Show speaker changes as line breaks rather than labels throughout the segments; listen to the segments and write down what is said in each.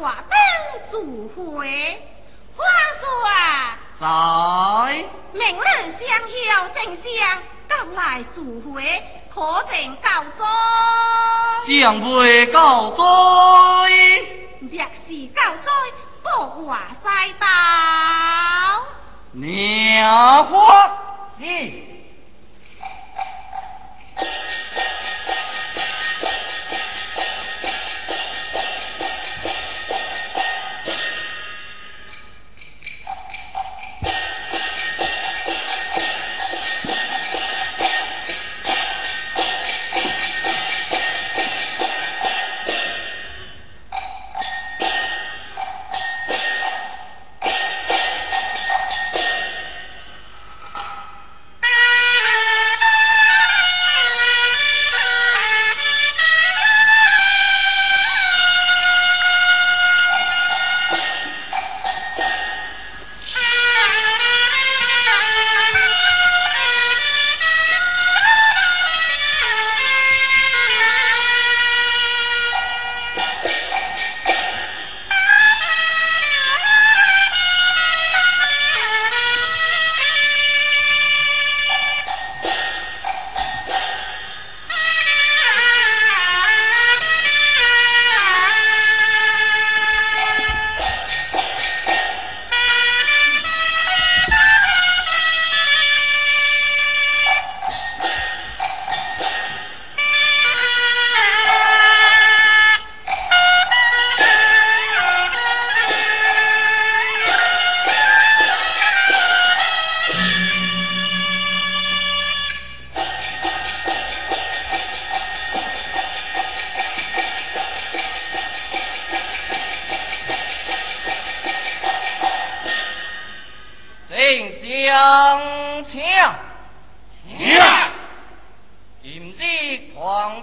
华灯聚会，花叔啊，
在。
明日相邀，正相进来聚会，可定救灾，
正会救灾，
若是救灾，不话再斗，
娘，嘿。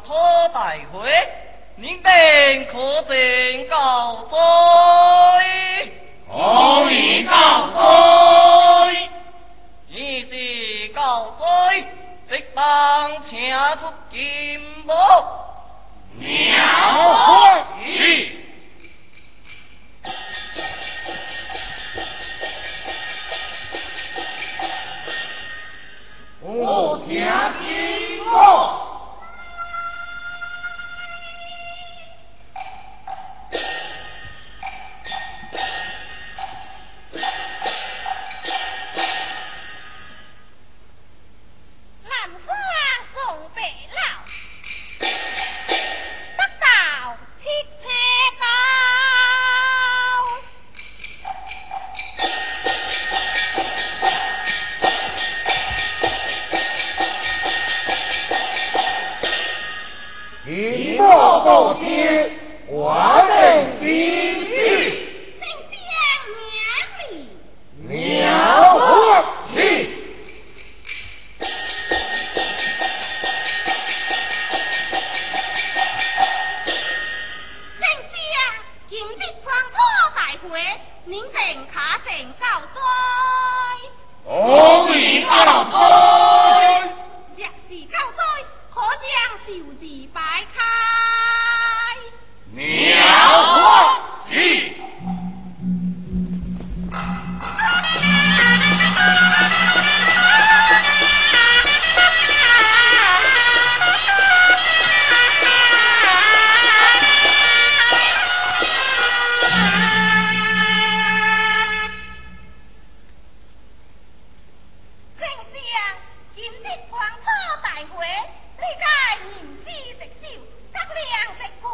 托大会，你等可曾告罪？何以告罪？你是告罪，即当请出金宝。莫不惊。我。
今日狂草大会你家年纪直小得两只股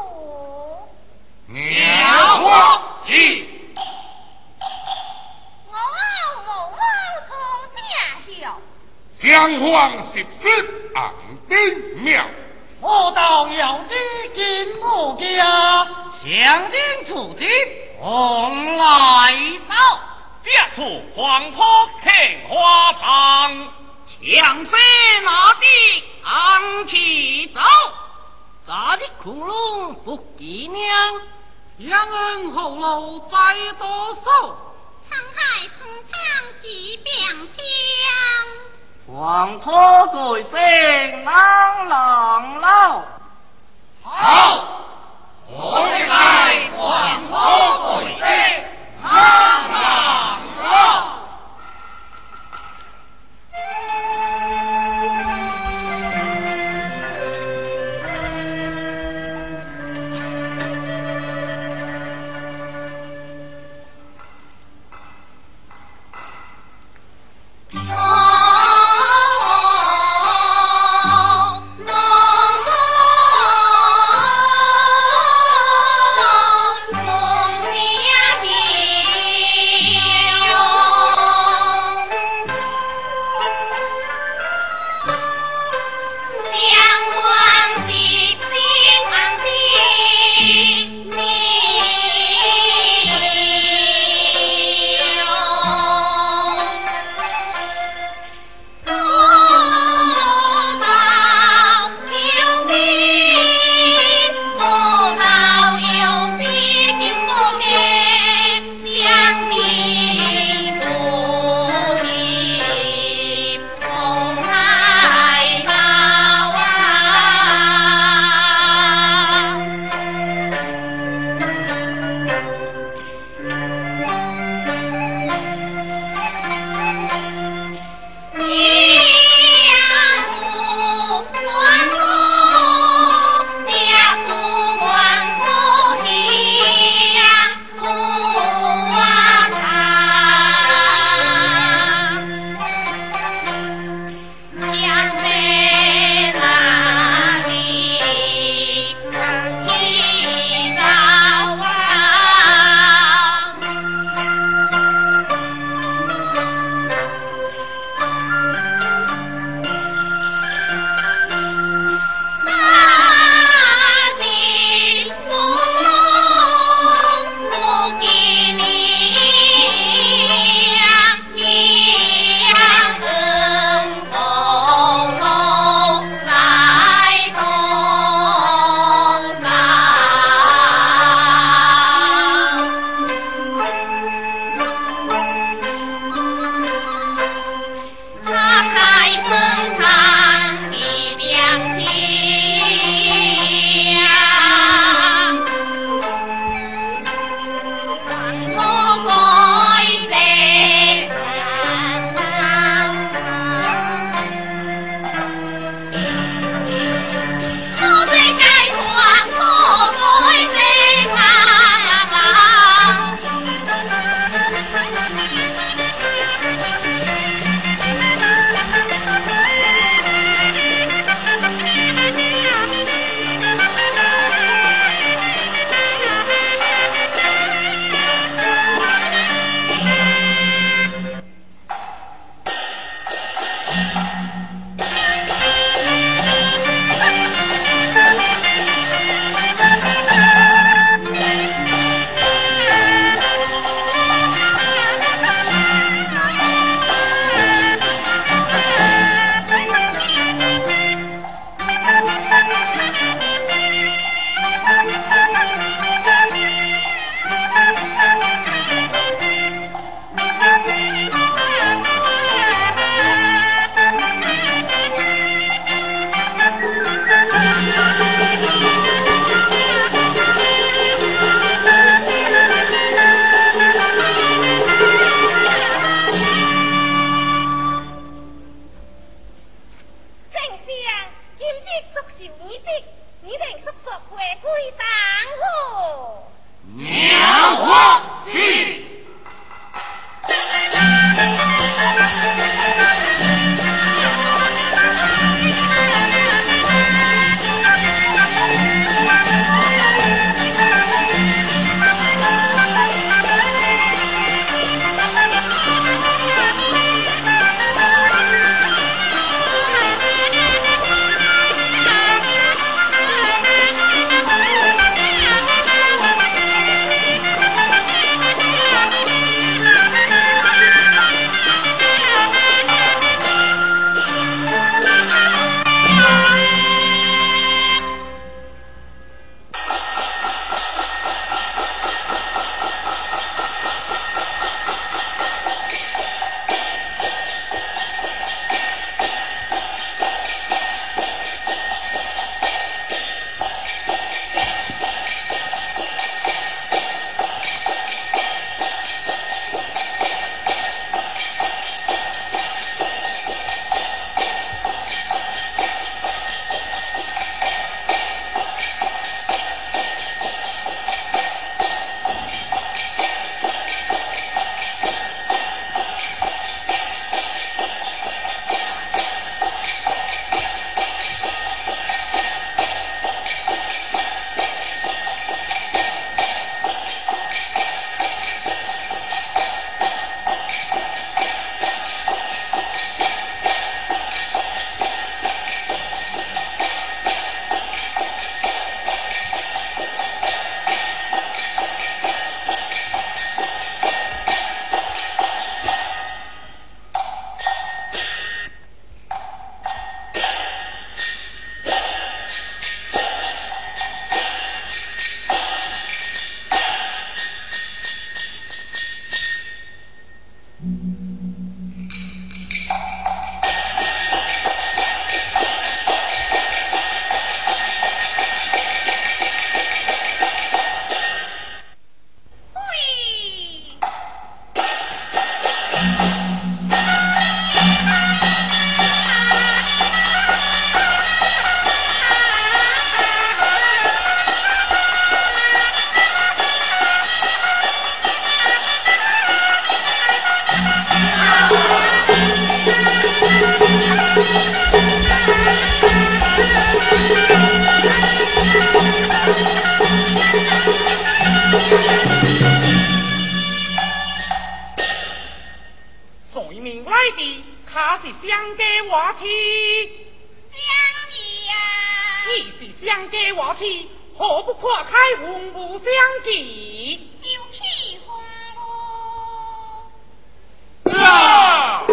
妙
啊我无
我望从家乡
相望十字旁边妙
我到遥知金不家相亲出击从来到。别处黄坡看花场，强山拿地昂起走，咋的窟窿不给娘，
两
人后路在多少？
沧海深唱几遍江，
黄坡鬼声朗朗老。好，我的爱黄坡鬼声朗朗。
今日足是你 dịch 速回归
chỉ bí.
是想给我去，
你呀、你
是想给我去，何不破开红布相聚？
丢弃红布。啊